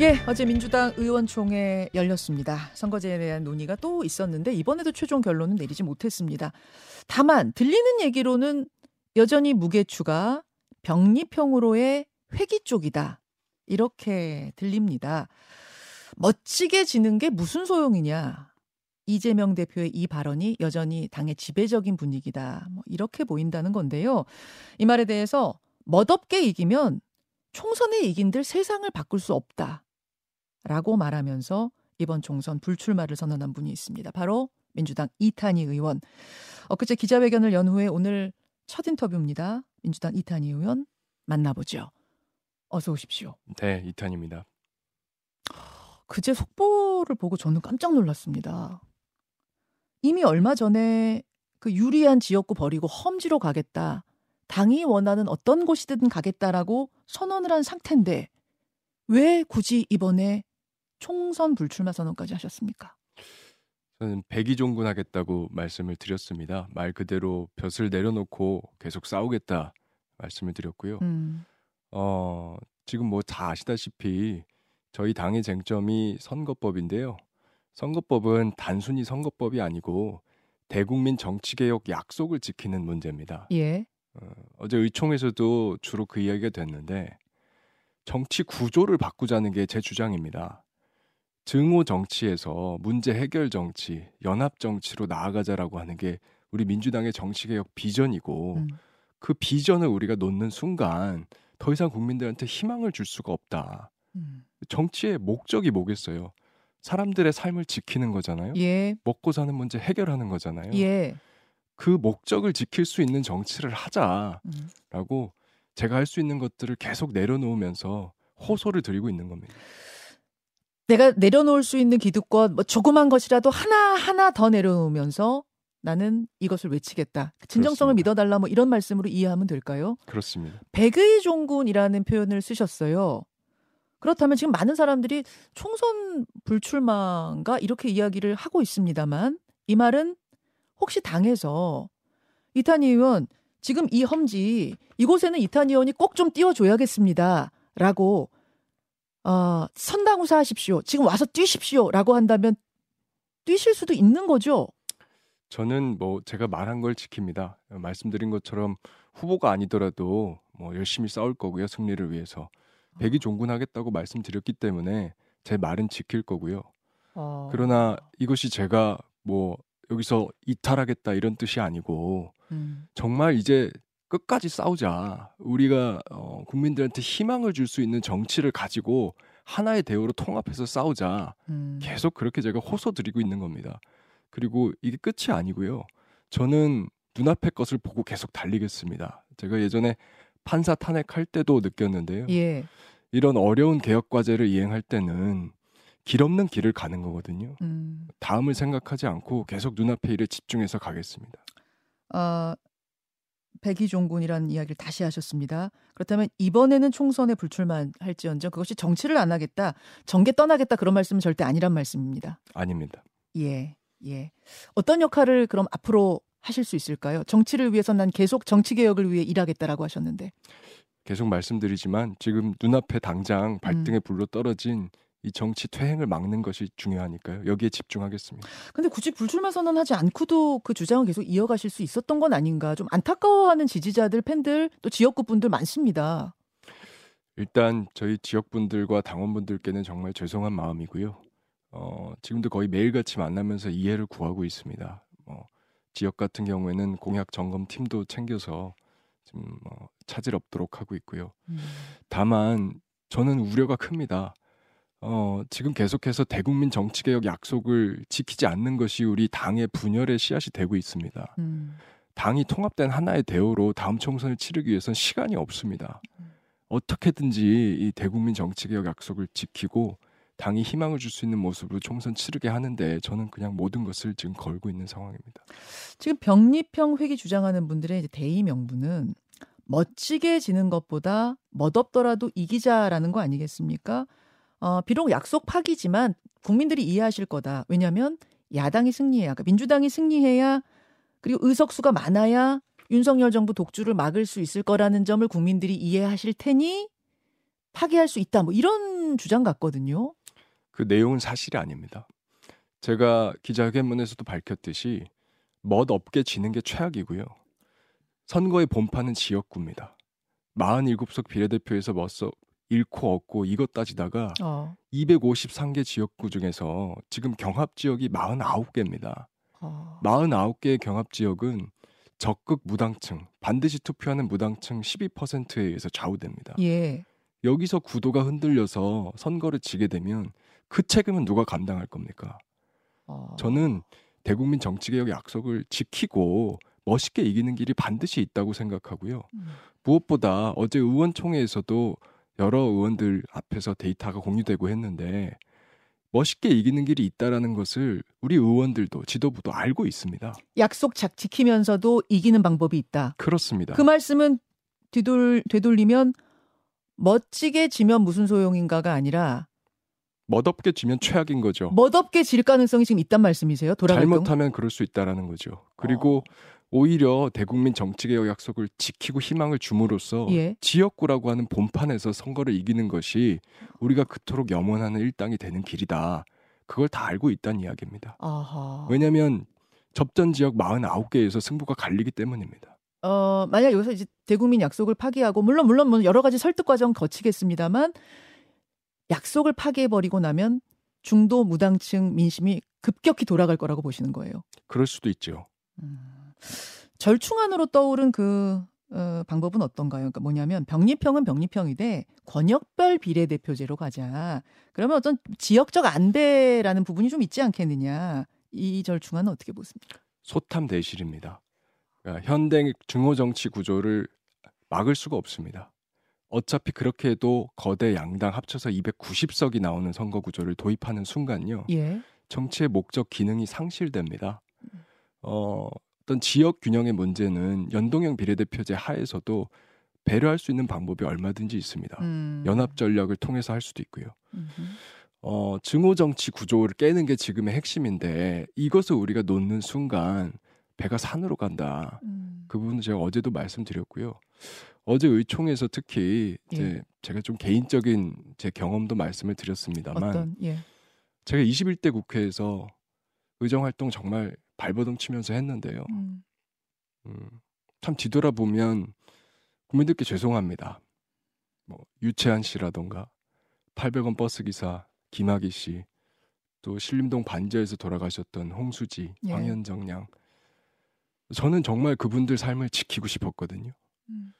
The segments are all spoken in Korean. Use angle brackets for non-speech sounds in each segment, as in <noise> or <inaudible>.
예, 어제 민주당 의원총회 열렸습니다. 선거제에 대한 논의가 또 있었는데 이번에도 최종 결론은 내리지 못했습니다. 다만 들리는 얘기로는 여전히 무게추가 병립형으로의 회기 쪽이다. 이렇게 들립니다. 멋지게 지는 게 무슨 소용이냐. 이재명 대표의 이 발언이 여전히 당의 지배적인 분위기다. 뭐 이렇게 보인다는 건데요. 이 말에 대해서 멋없게 이기면 총선에 이긴들 세상을 바꿀 수 없다. 라고 말하면서 이번 총선 불출마를 선언한 분이 있습니다. 바로 민주당 이탄희 의원. 엊그제 기자회견을 연 후에 오늘 첫 인터뷰입니다. 민주당 이탄희 의원 만나보죠. 어서 오십시오. 네, 이탄입니다. 그제 속보를 보고 저는 깜짝 놀랐습니다. 이미 얼마 전에 그 유리한 지역구 버리고 험지로 가겠다. 당이 원하는 어떤 곳이든 가겠다라고 선언을 한 상태인데 왜 굳이 이번에 총선 불출마 선언까지 하셨습니까? 저는 백이종군 하겠다고 말씀을 드렸습니다. 말 그대로 벼슬 내려놓고 계속 싸우겠다 말씀을 드렸고요. 음. 어, 지금 뭐 다 아시다시피 저희 당의 쟁점이 선거법인데요. 선거법은 단순히 선거법이 아니고 대국민 정치개혁 약속을 지키는 문제입니다. 예. 어, 어제 의총에서도 주로 그 이야기가 됐는데 정치 구조를 바꾸자는 게 제 주장입니다. 증오 정치에서 문제 해결 정치, 연합 정치로 나아가자라고 하는 게 우리 민주당의 정치개혁 비전이고 음. 그 비전을 우리가 놓는 순간 더 이상 국민들한테 희망을 줄 수가 없다. 음. 정치의 목적이 뭐겠어요? 사람들의 삶을 지키는 거잖아요. 예. 먹고 사는 문제 해결하는 거잖아요. 예. 그 목적을 지킬 수 있는 정치를 하자라고 음. 제가 할 수 있는 것들을 계속 내려놓으면서 호소를 드리고 있는 겁니다. 내가 내려놓을 수 있는 기득권 뭐 조그만 것이라도 하나 하나 더 내려놓으면서 나는 이것을 외치겠다. 진정성을 그렇습니다. 믿어달라 뭐 이런 말씀으로 이해하면 될까요? 그렇습니다. 백의 종군이라는 표현을 쓰셨어요. 그렇다면 지금 많은 사람들이 총선 불출마인가 이렇게 이야기를 하고 있습니다만 이 말은 혹시 당에서 이탄희 의원 지금 이 험지 이곳에는 이탄희 의원이 꼭 좀 띄워줘야겠습니다라고 어, 선당우사 하십시오. 지금 와서 뛰십시오라고 한다면 뛰실 수도 있는 거죠. 저는 뭐 제가 말한 걸 지킵니다. 말씀드린 것처럼 후보가 아니더라도 뭐 열심히 싸울 거고요. 승리를 위해서. 백이 종군하겠다고 말씀드렸기 때문에 제 말은 지킬 거고요. 어... 그러나 이것이 제가 뭐 여기서 이탈하겠다 이런 뜻이 아니고 음. 정말 이제 끝까지 싸우자. 우리가 어, 국민들한테 희망을 줄 수 있는 정치를 가지고 하나의 대우로 통합해서 싸우자. 음. 계속 그렇게 제가 호소드리고 있는 겁니다. 그리고 이게 끝이 아니고요. 저는 눈앞의 것을 보고 계속 달리겠습니다. 제가 예전에 판사 탄핵할 때도 느꼈는데요. 예. 이런 어려운 개혁 과제를 이행할 때는 길 없는 길을 가는 거거든요. 음. 다음을 생각하지 않고 계속 눈앞의 일에 집중해서 가겠습니다. 어, 백이종군이라는 이야기를 다시 하셨습니다. 그렇다면 이번에는 총선에 불출마할지언정 그것이 정치를 안 하겠다, 정계 떠나겠다 그런 말씀은 절대 아니란 말씀입니다. 아닙니다. 예, 예. 어떤 역할을 그럼 앞으로 하실 수 있을까요? 정치를 위해서 난 계속 정치 개혁을 위해 일하겠다라고 하셨는데. 계속 말씀드리지만 지금 눈앞에 당장 발등에 음. 불로 떨어진 이 정치 퇴행을 막는 것이 중요하니까요. 여기에 집중하겠습니다. 근데 굳이 불출마 선언하지 않고도 그 주장을 계속 이어가실 수 있었던 건 아닌가? 좀 안타까워하는 지지자들, 팬들, 또 지역구 분들 많습니다. 일단 저희 지역 분들과 당원 분들께는 정말 죄송한 마음이고요. 어, 지금도 거의 매일같이 만나면서 이해를 구하고 있습니다. 어, 지역 같은 경우에는 공약 점검 팀도 챙겨서 좀 어, 차질 없도록 하고 있고요. 음. 다만 저는 우려가 큽니다. 어, 지금 계속해서 대국민 정치개혁 약속을 지키지 않는 것이 우리 당의 분열의 씨앗이 되고 있습니다. 음. 당이 통합된 하나의 대우로 다음 총선을 치르기 위해선 시간이 없습니다. 음. 어떻게든지 이 대국민 정치개혁 약속을 지키고 당이 희망을 줄 수 있는 모습으로 총선 치르게 하는데 저는 그냥 모든 것을 지금 걸고 있는 상황입니다. 지금 병립형 회기 주장하는 분들의 대의 명분은 멋지게 지는 것보다 멋없더라도 이기자라는 거 아니겠습니까? 어, 비록 약속 파기지만 국민들이 이해하실 거다. 왜냐하면 야당이 승리해야, 그러니까 민주당이 승리해야 그리고 의석수가 많아야 윤석열 정부 독주를 막을 수 있을 거라는 점을 국민들이 이해하실 테니 파기할 수 있다. 뭐 이런 주장 같거든요. 그 내용은 사실이 아닙니다. 제가 기자회견문에서도 밝혔듯이 멋 없게 지는 게 최악이고요. 선거의 본판은 지역구입니다. 47석 비례대표에서 멋서 잃고 얻고 이것 따지다가 어. 253개 지역구 중에서 지금 경합 지역이 49개입니다. 어. 49개의 경합 지역은 적극 무당층, 반드시 투표하는 무당층 12%에 의해서 좌우됩니다. 예. 여기서 구도가 흔들려서 선거를 지게 되면 그 책임은 누가 감당할 겁니까? 어. 저는 대국민 정치개혁 약속을 지키고 멋있게 이기는 길이 반드시 있다고 생각하고요. 음. 무엇보다 어제 의원총회에서도 여러 의원들 앞에서 데이터가 공유되고 했는데 멋있게 이기는 길이 있다라는 것을 우리 의원들도 지도부도 알고 있습니다. 약속 작 지키면서도 이기는 방법이 있다. 그렇습니다. 그 말씀은 뒤돌 되돌리면 멋지게 지면 무슨 소용인가가 아니라 멋없게 지면 최악인 거죠. 멋없게 질 가능성이 지금 있단 말씀이세요? 돌아갈 경우? 잘못하면 그럴 수 있다라는 거죠. 그리고 어. 오히려 대국민 정치개혁 약속을 지키고 희망을 줌으로써 예. 지역구라고 하는 본판에서 선거를 이기는 것이 우리가 그토록 염원하는 일당이 되는 길이다. 그걸 다 알고 있다는 이야기입니다. 아하. 왜냐하면 접전 지역 49개에서 승부가 갈리기 때문입니다. 어, 만약 여기서 이제 대국민 약속을 파기하고 물론 물론 뭐 여러 가지 설득 과정 거치겠습니다만 약속을 파기해 버리고 나면 중도 무당층 민심이 급격히 돌아갈 거라고 보시는 거예요. 그럴 수도 있죠. 음. 절충안으로 떠오른 그 어, 방법은 어떤가요? 그러니까 뭐냐면 병립형은 병립형이되 권역별 비례대표제로 가자. 그러면 어떤 지역적 안배라는 부분이 좀 있지 않겠느냐. 이 절충안은 어떻게 보십니까? 소탐 대실입니다. 그러니까 현대 중호 정치 구조를 막을 수가 없습니다. 어차피 그렇게 해도 거대 양당 합쳐서 290석이 나오는 선거 구조를 도입하는 순간요. 예. 정치의 목적 기능이 상실됩니다. 어, 어떤 지역 균형의 문제는 연동형 비례대표제 하에서도 배려할 수 있는 방법이 얼마든지 있습니다. 음. 연합 전략을 통해서 할 수도 있고요. 음흠. 어, 증오 정치 구조를 깨는 게 지금의 핵심인데 이것을 우리가 놓는 순간 배가 산으로 간다. 음. 그 부분은 제가 어제도 말씀드렸고요. 어제 의총에서 특히 이제 예. 제가 좀 개인적인 제 경험도 말씀을 드렸습니다만 어떤 예. 제가 21대 국회에서 의정 활동 정말 발버둥 치면서 했는데요. 음. 음, 참 뒤돌아보면 국민들께 죄송합니다. 뭐 유채한 씨라던가 800원 버스 기사 김학의 씨, 또 신림동 반지하에서 돌아가셨던 홍수지, 예. 황현정 양. 저는 정말 그분들 삶을 지키고 싶었거든요. 음.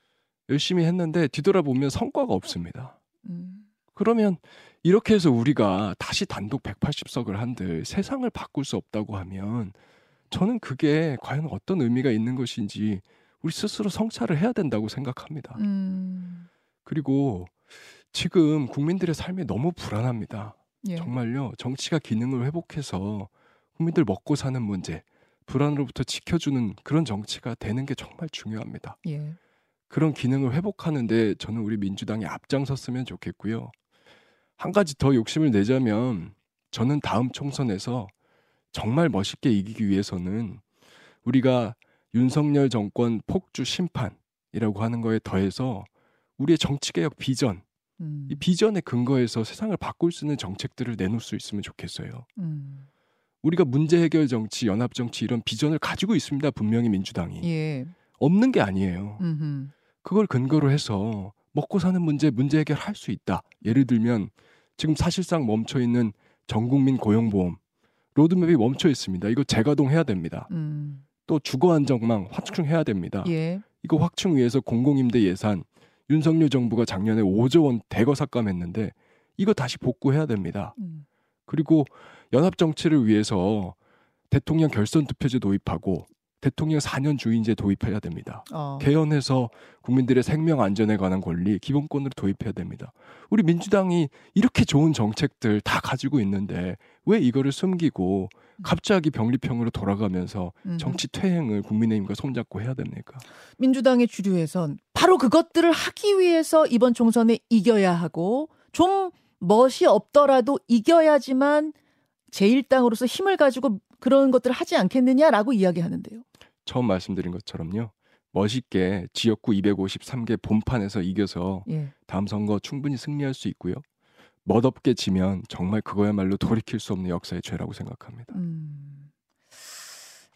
열심히 했는데 뒤돌아보면 성과가 없습니다. 음. 그러면 이렇게 해서 우리가 다시 단독 180석을 한들 세상을 바꿀 수 없다고 하면 저는 그게 과연 어떤 의미가 있는 것인지 우리 스스로 성찰을 해야 된다고 생각합니다. 음. 그리고 지금 국민들의 삶이 너무 불안합니다. 예. 정말요. 정치가 기능을 회복해서 국민들 먹고 사는 문제, 불안으로부터 지켜주는 그런 정치가 되는 게 정말 중요합니다. 예. 그런 기능을 회복하는데 저는 우리 민주당이 앞장섰으면 좋겠고요. 한 가지 더 욕심을 내자면 저는 다음 총선에서 정말 멋있게 이기기 위해서는 우리가 윤석열 정권 폭주 심판이라고 하는 거에 더해서 우리의 정치개혁 비전, 음. 이 비전에 근거해서 세상을 바꿀 수 있는 정책들을 내놓을 수 있으면 좋겠어요. 음. 우리가 문제 해결 정치, 연합 정치 이런 비전을 가지고 있습니다. 분명히 민주당이 예. 없는 게 아니에요. 음흠. 그걸 근거로 해서 먹고 사는 문제 문제 해결할 수 있다. 예를 들면 지금 사실상 멈춰 있는 전국민 고용보험 로드맵이 멈춰 있습니다. 이거 재가동해야 됩니다. 음. 또 주거 안정망 확충해야 됩니다. 예. 이거 확충 위해서 공공임대 예산 윤석열 정부가 작년에 5조 원 대거 삭감했는데 이거 다시 복구해야 됩니다. 음. 그리고 연합 정치를 위해서 대통령 결선 투표제 도입하고 대통령 4년 주인제 도입해야 됩니다. 어. 개헌해서 국민들의 생명 안전에 관한 권리 기본권으로 도입해야 됩니다. 우리 민주당이 이렇게 좋은 정책들 다 가지고 있는데 왜 이거를 숨기고 갑자기 병립형으로 돌아가면서 음흠. 정치 퇴행을 국민의힘과 손잡고 해야 됩니까? 민주당의 주류에선 바로 그것들을 하기 위해서 이번 총선에 이겨야 하고 좀 멋이 없더라도 이겨야지만 제1당으로서 힘을 가지고 그런 것들을 하지 않겠느냐라고 이야기하는데요. 처음 말씀드린 것처럼요. 멋있게 지역구 253개 본판에서 이겨서 예. 다음 선거 충분히 승리할 수 있고요. 멋없게 지면 정말 그거야말로 돌이킬 수 없는 역사의 죄라고 생각합니다. 음.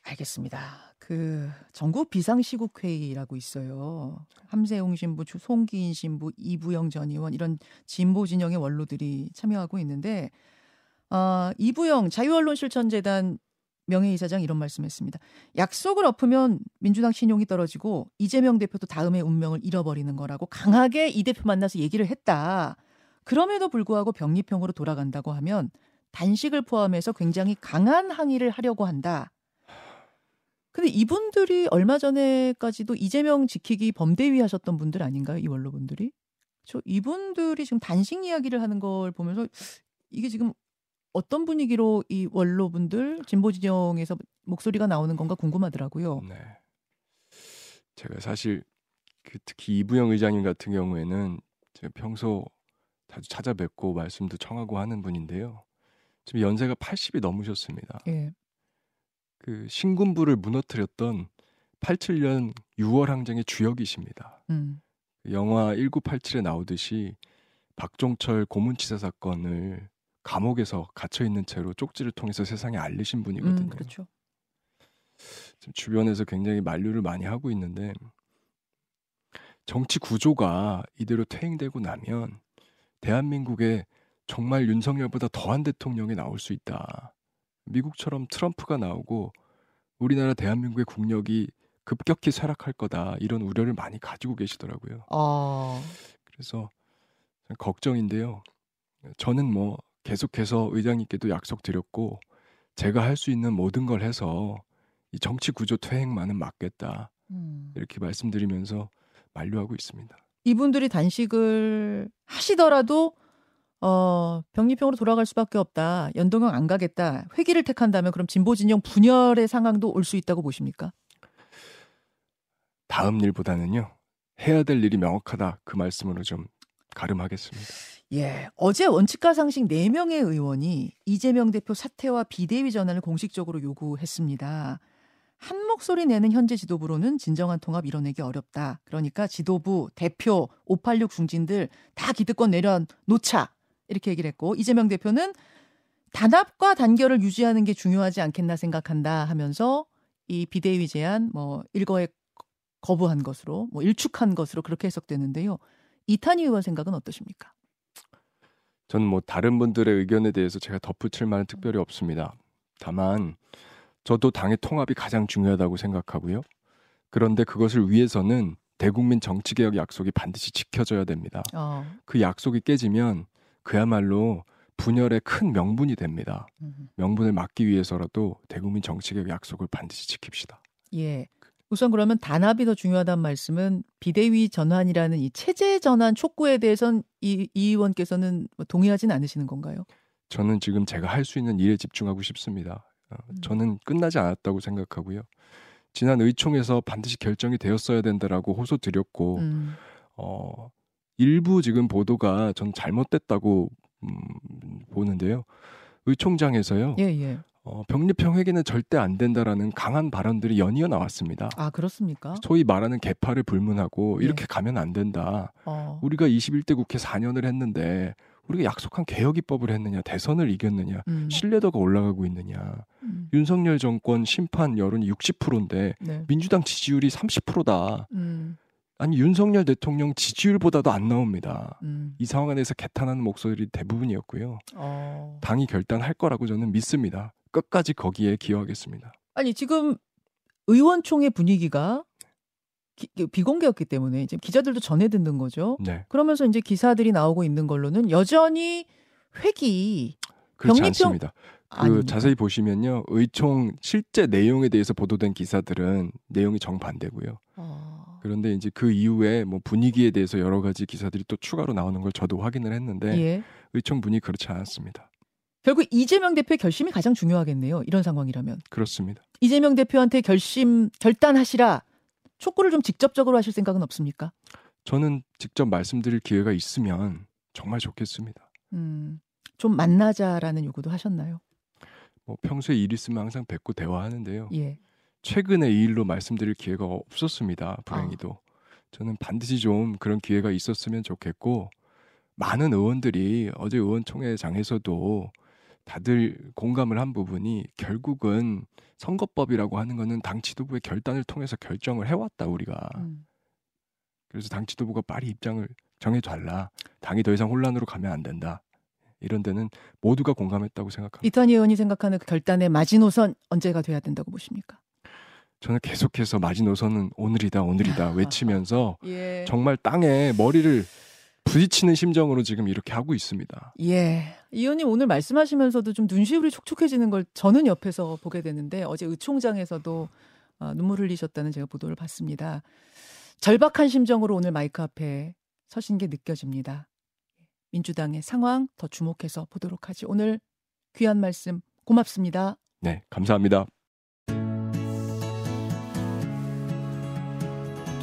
알겠습니다. 그 전국 비상시국 회의라고 있어요. 함세용 신부, 주- 송기인 신부, 이부영 전 의원 이런 진보 진영의 원로들이 참여하고 있는데 아, 이부영 자유언론실천재단 명예이사장 이런 말씀했습니다. 약속을 엎으면 민주당 신용이 떨어지고 이재명 대표도 다음의 운명을 잃어버리는 거라고 강하게 이 대표 만나서 얘기를 했다. 그럼에도 불구하고 병리평으로 돌아간다고 하면 단식을 포함해서 굉장히 강한 항의를 하려고 한다. 근데 이분들이 얼마 전에까지도 이재명 지키기 범대위 하셨던 분들 아닌가요? 이 원로분들이? 저 이분들이 지금 단식 이야기를 하는 걸 보면서 이게 지금 어떤 분위기로 이 원로분들 진보 진영에서 목소리가 나오는 건가 궁금하더라고요. 네. 제가 사실 그 특히 이부영 의장님 같은 경우에는 제가 평소 자주 찾아뵙고 말씀도 청하고 하는 분인데요. 지금 연세가 80이 넘으셨습니다. 예. 그 신군부를 무너뜨렸던 87년 6월 항쟁의 주역이십니다. 음. 영화 1987에 나오듯이 박종철 고문치사 사건을 감옥에서 갇혀 있는 채로 쪽지를 통해서 세상에 알리신 분이거든요. 음, 그렇죠. 지금 주변에서 굉장히 만류를 많이 하고 있는데 정치 구조가 이대로 퇴행되고 나면 대한민국에 정말 윤석열보다 더한 대통령이 나올 수 있다. 미국처럼 트럼프가 나오고 우리나라 대한민국의 국력이 급격히 쇠락할 거다. 이런 우려를 많이 가지고 계시더라고요. 아, 그래서 걱정인데요. 저는 뭐 계속해서 의장님께도 약속드렸고 제가 할 수 있는 모든 걸 해서 이 정치 구조 퇴행만은 막겠다. 음. 이렇게 말씀드리면서 만류하고 있습니다. 이분들이 단식을 하시더라도 어, 병리평으로 돌아갈 수밖에 없다. 연동형 안 가겠다. 회기를 택한다면 그럼 진보 진영 분열의 상황도 올 수 있다고 보십니까? 다음 일보다는요. 해야 될 일이 명확하다. 그 말씀으로 좀 가름하겠습니다. 예. 어제 원칙과 상식 4명의 의원이 이재명 대표 사퇴와 비대위 전환을 공식적으로 요구했습니다. 한 목소리 내는 현재 지도부로는 진정한 통합 이뤄내기 어렵다. 그러니까 지도부, 대표, 586 중진들 다 기득권 내려놓자. 이렇게 얘기를 했고 이재명 대표는 단합과 단결을 유지하는 게 중요하지 않겠나 생각한다 하면서 이 비대위 제안 뭐 일거에 거부한 것으로 뭐 일축한 것으로 그렇게 해석되는데요. 이탄희 의원 생각은 어떠십니까? 저는 뭐 다른 분들의 의견에 대해서 제가 덧붙일 말은 특별히 없습니다. 다만 저도 당의 통합이 가장 중요하다고 생각하고요. 그런데 그것을 위해서는 대국민 정치개혁 약속이 반드시 지켜져야 됩니다. 어. 그 약속이 깨지면 그야말로 분열의 큰 명분이 됩니다. 음. 명분을 막기 위해서라도 대국민 정치개혁 약속을 반드시 지킵시다. 예. 우선 그러면 단합이 더 중요하다는 말씀은 비대위 전환이라는 이 체제 전환 촉구에 대해선 이, 이 의원께서는 뭐 동의하진 않으시는 건가요? 저는 지금 제가 할 수 있는 일에 집중하고 싶습니다. 어, 음. 저는 끝나지 않았다고 생각하고요. 지난 의총에서 반드시 결정이 되었어야 된다라고 호소 드렸고 음. 어, 일부 지금 보도가 전 잘못됐다고 음, 보는데요. 의총장에서요. 예, 예. 어, 병립형 회계는 절대 안 된다라는 강한 발언들이 연이어 나왔습니다. 아, 그렇습니까? 소위 말하는 개파를 불문하고 예. 이렇게 가면 안 된다. 어. 우리가 21대 국회 4년을 했는데 우리가 약속한 개혁 입법을 했느냐, 대선을 이겼느냐, 음. 신뢰도가 올라가고 있느냐. 음. 윤석열 정권 심판 여론이 60%인데 네. 민주당 지지율이 30%다. 음. 아니 윤석열 대통령 지지율보다도 안 나옵니다. 음. 이 상황에 대해서 개탄하는 목소리 대부분이었고요. 어. 당이 결단할 거라고 저는 믿습니다. 끝까지 거기에 기여하겠습니다. 아니, 지금 의원총회 분위기가 기- 비공개였기 때문에 지금 기자들도 전해 듣는 거죠. 네, 그러면서 이제 기사들이 나오고 있는 걸로는 여전히 회기 그렇지 병리평- 않습니다. 그 아닙니까? 자세히 보시면요, 의총 실제 내용에 대해서 보도된 기사들은 내용이 정반대고요. 어. 그런데 이제 그 이후에 뭐 분위기에 대해서 여러 가지 기사들이 또 추가로 나오는 걸 저도 확인을 했는데 예. 의총 분위기 그렇지 않았습니다. 결국 이재명 대표의 결심이 가장 중요하겠네요. 이런 상황이라면. 그렇습니다. 이재명 대표한테 결심 결단하시라. 촉구를 좀 직접적으로 하실 생각은 없습니까? 저는 직접 말씀드릴 기회가 있으면 정말 좋겠습니다. 음. 좀 만나자라는 요구도 하셨나요? 뭐 평소에 일 있으면 항상 뵙고 대화하는데요. 예. 최근에 이 일로 말씀드릴 기회가 없었습니다. 불행히도. 저는 반드시 좀 그런 기회가 있었으면 좋겠고 많은 의원들이 어제 의원총회장에서도 다들 공감을 한 부분이 결국은 선거법이라고 하는 거는 당 지도부의 결단을 통해서 결정을 해왔다 우리가. 음. 그래서 당 지도부가 빨리 입장을 정해달라. 당이 더 이상 혼란으로 가면 안 된다. 이런 데는 모두가 공감했다고 생각합니다. 이탄희 의원이 생각하는 그 결단의 마지노선 언제가 돼야 된다고 보십니까? 저는 계속해서 마지노선은 오늘이다 오늘이다 <laughs> 외치면서 예. 정말 땅에 머리를 부딪히는 심정으로 지금 이렇게 하고 있습니다. 예. 이 의원님 오늘 말씀하시면서도 좀 눈시울이 촉촉해지는 걸 저는 옆에서 보게 되는데 어제 의총장에서도 어, 눈물 흘리셨다는 제가 보도를 봤습니다. 절박한 심정으로 오늘 마이크 앞에 서신 게 느껴집니다. 민주당의 상황 더 주목해서 보도록 하지. 오늘 귀한 말씀 고맙습니다. 네, 감사합니다.